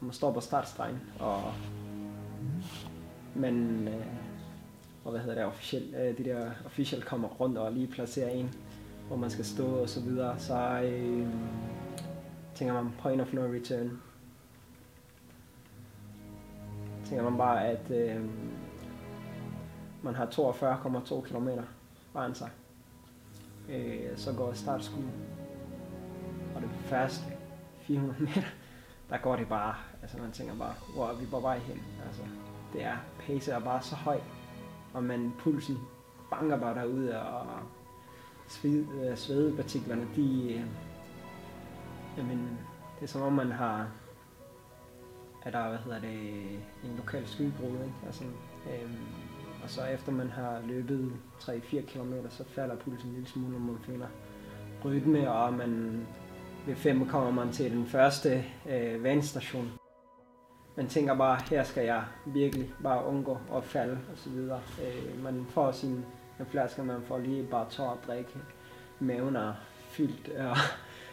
man står på startstregen, og man, øh, og hvad hedder det, officiel, øh, de der officielt kommer rundt og lige placerer en, hvor man skal stå og så videre, så øh, tænker man point of no return. Tænker man bare, at øh, man har 42,2 km foran sig. Øh, så går startskuddet, og det første 400 meter, der går det bare, altså man tænker bare, hvor er vi på vej hen? Altså, det er, pace er bare så høj, og man pulsen banker bare derude, og sved, øh, svedepartiklerne, de, øh, jamen, det er som om man har, at der, hvad hedder det, en lokal skybrud, ikke? Altså, øh, og så efter man har løbet 3-4 km, så falder pulsen en lille smule, når man finder rytme, og man ved 5 kommer man til den første øh, vandstation. Man tænker bare, her skal jeg virkelig bare undgå at falde og så videre. Øh, man får sin en flaske, man får lige bare tår at drikke. Maven er fyldt, og,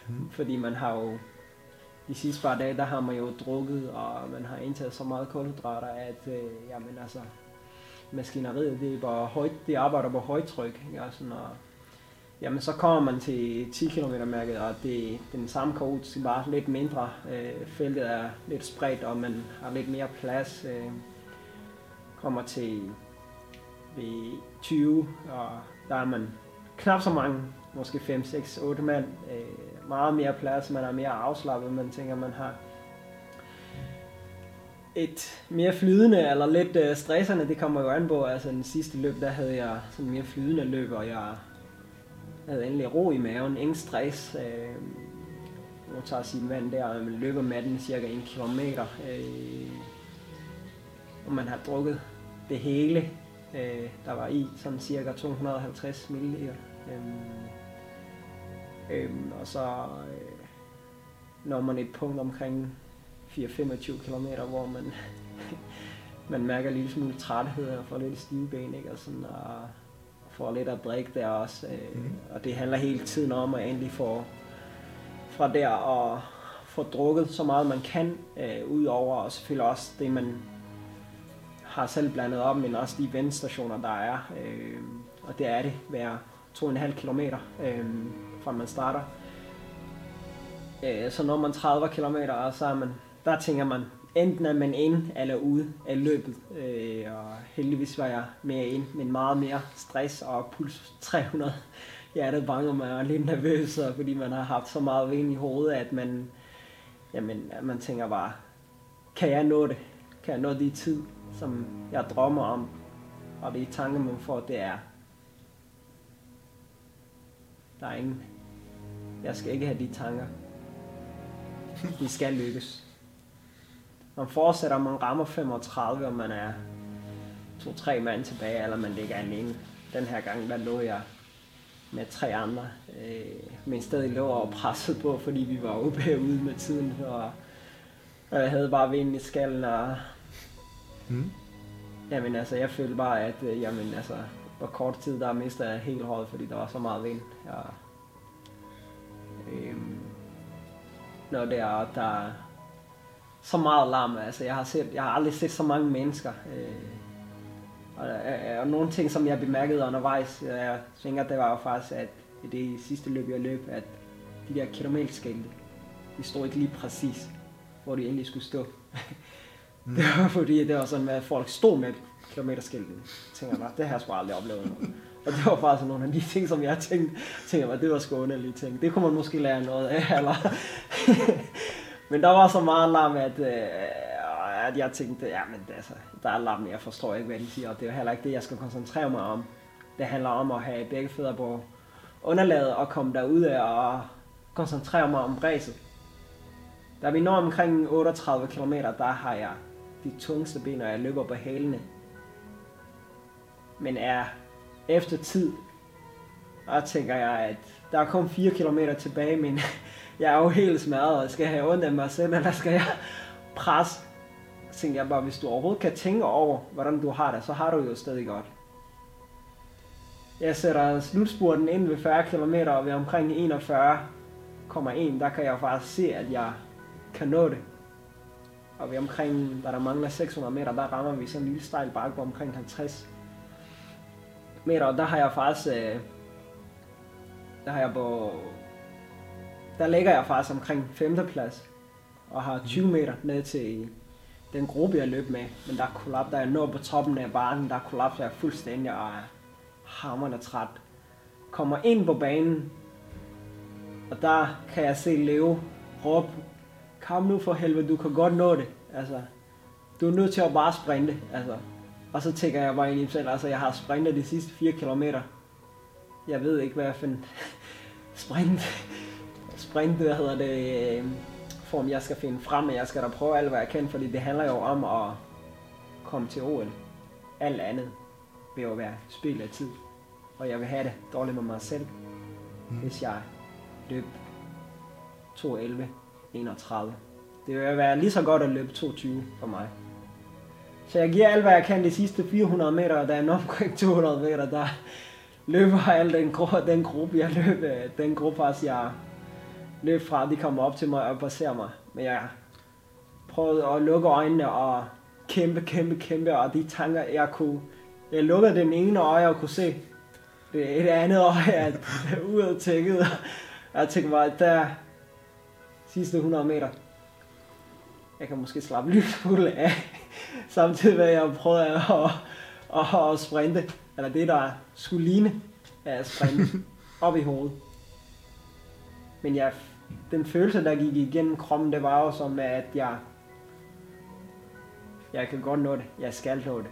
mm. fordi man har jo de sidste par dage, der har man jo drukket, og man har indtaget så meget kulhydrater, at øh, jamen, altså, maskineriet, det, er bare højt, det arbejder på højtryk. Ikke? Og sådan, og, jamen, så kommer man til 10 km mærket, og det, er den samme coach bare lidt mindre. Øh, feltet er lidt spredt, og man har lidt mere plads. Øh, kommer til ved 20, og der er man knap så mange, måske 5, 6, 8 mand. Øh, meget mere plads, man er mere afslappet, man tænker, man har et mere flydende eller lidt øh, stressende, det kommer jo an på. Altså den sidste løb, der havde jeg sådan mere flydende løb, og jeg havde endelig ro i maven, ingen stress. Øh, nu tager sin vand der, og man løber med den cirka 1 km. Øh, og man har drukket det hele, øh, der var i, sådan cirka 250 ml. Øh, øh, og så øh, når man et punkt omkring 4-25 km, hvor man, man mærker en lille smule træthed og får lidt stive ben, ikke? Og, sådan, og får lidt at drikke der også. Øh, mm. Og det handler hele tiden om at endelig få fra der og få drukket så meget man kan øh, ud over, og selvfølgelig også det man har selv blandet op, men også de vendstationer der er. Øh, og det er det hver 2,5 km øh, fra man starter. Øh, så når man 30 km, så er man der tænker man, enten er man ind eller ude af løbet. Øh, og heldigvis var jeg mere ind, men meget mere stress og puls 300. Hjertet banker mig og er lidt nervøs, fordi man har haft så meget vind i hovedet, at man, jamen, man tænker bare, kan jeg nå det? Kan jeg nå det i tid, som jeg drømmer om? Og det tanke, man får, det er, der er ingen, jeg skal ikke have de tanker. Vi skal lykkes man fortsætter, man rammer 35, og man er to-tre mand tilbage, eller man ligger alene. Den her gang, der lå jeg med tre andre, øh, men stadig lå og presset på, fordi vi var jo ude med tiden, og, og jeg havde bare vind i skallen, og mm. jamen altså, jeg følte bare, at øh, jamen altså, på kort tid, der mistede jeg helt hårdt, fordi der var så meget vind. Og, øh, når det er, der så meget larm. Altså, jeg har, set, jeg har aldrig set så mange mennesker. Øh, og, og, og nogle ting, som jeg bemærkede undervejs, jeg tænker, det var jo faktisk, at i det sidste løb, jeg løb, at de der kilometerskilte, de stod ikke lige præcis, hvor de egentlig skulle stå. Mm. det var fordi, det var sådan, at folk stod med kilometerskiltet. Jeg tænker bare, det har jeg sgu aldrig oplevet. Og det var faktisk nogle af de ting, som jeg tænkte, tænkte mig, det var sgu underlige ting. Det kunne man måske lære noget af, eller men der var så meget larm, at, øh, at jeg tænkte, ja, men altså, der er larm, jeg forstår ikke, hvad de siger, og det er heller ikke det, jeg skal koncentrere mig om. Det handler om at have begge fødder på underlaget og komme derud af og koncentrere mig om ræset. Da vi når omkring 38 km, der har jeg de tungeste ben, og jeg løber på hælene. Men er efter tid, og tænker jeg, at der er kun 4 km tilbage, men jeg er jo helt smadret, og skal have ondt af mig selv, eller skal jeg presse? Så jeg bare, hvis du overhovedet kan tænke over, hvordan du har det, så har du jo stadig godt. Jeg sætter slutspurten ind ved 40 km, og ved omkring 41,1, der kan jeg faktisk se, at jeg kan nå det. Og vi omkring, da der mangler 600 meter, der rammer vi sådan en lille stejl bakke på omkring 50 meter. Og der har jeg faktisk, øh, der har jeg på, der ligger jeg faktisk omkring 5. plads. Og har 20 meter ned til den gruppe, jeg løb med. Men der kollapser, der er nået på toppen af bakken, der kollapser jeg fuldstændig og er hammerende træt. Kommer ind på banen, og der kan jeg se Leo råbe, kom nu for helvede, du kan godt nå det. Altså, du er nødt til at bare sprinte. Altså. Og så tænker jeg bare ind i mig selv, altså jeg har sprintet de sidste 4 kilometer. Jeg ved ikke, hvad jeg finder sprint, sprint, hvad hedder det, øh, form jeg skal finde frem, men jeg skal da prøve alt, hvad jeg kan, fordi det handler jo om at komme til OL. Alt andet vil jo være spil af tid. Og jeg vil have det dårligt med mig selv, mm. hvis jeg løb 2.11, 31. Det vil være lige så godt at løbe 22 for mig. Så jeg giver alt, hvad jeg kan de sidste 400 meter, og der er omkring 200 meter, der løber al den, gru- den gruppe, jeg løb, øh, den gruppe, også, jeg løb fra, de kommer op til mig og passerer mig. Men jeg prøvede at lukke øjnene og kæmpe, kæmpe, kæmpe, og de tanker, jeg kunne, jeg lukkede den ene øje og kunne se, det et andet øje er udadtækket. Jeg tænkte bare, der sidste 100 meter, jeg kan måske slappe lidt fuld af, samtidig med at jeg prøvede at, at, at, at sprinte, eller det der skulle ligne at sprinte op i hovedet. Men jeg, den følelse, der gik igennem kroppen, det var jo som, at jeg, jeg kan godt nå det, jeg skal nå det.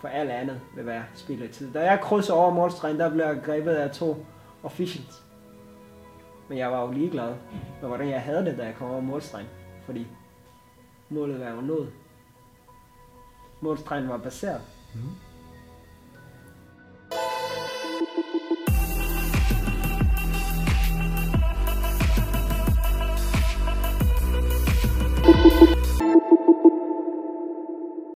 For alt andet vil være spild af tid. Da jeg krydser over målstregen, der blev jeg grebet af to officials. Men jeg var jo ligeglad med, hvordan jeg havde det, da jeg kom over målstregen. Fordi målet var jo nået. Målstregen var baseret. Mm.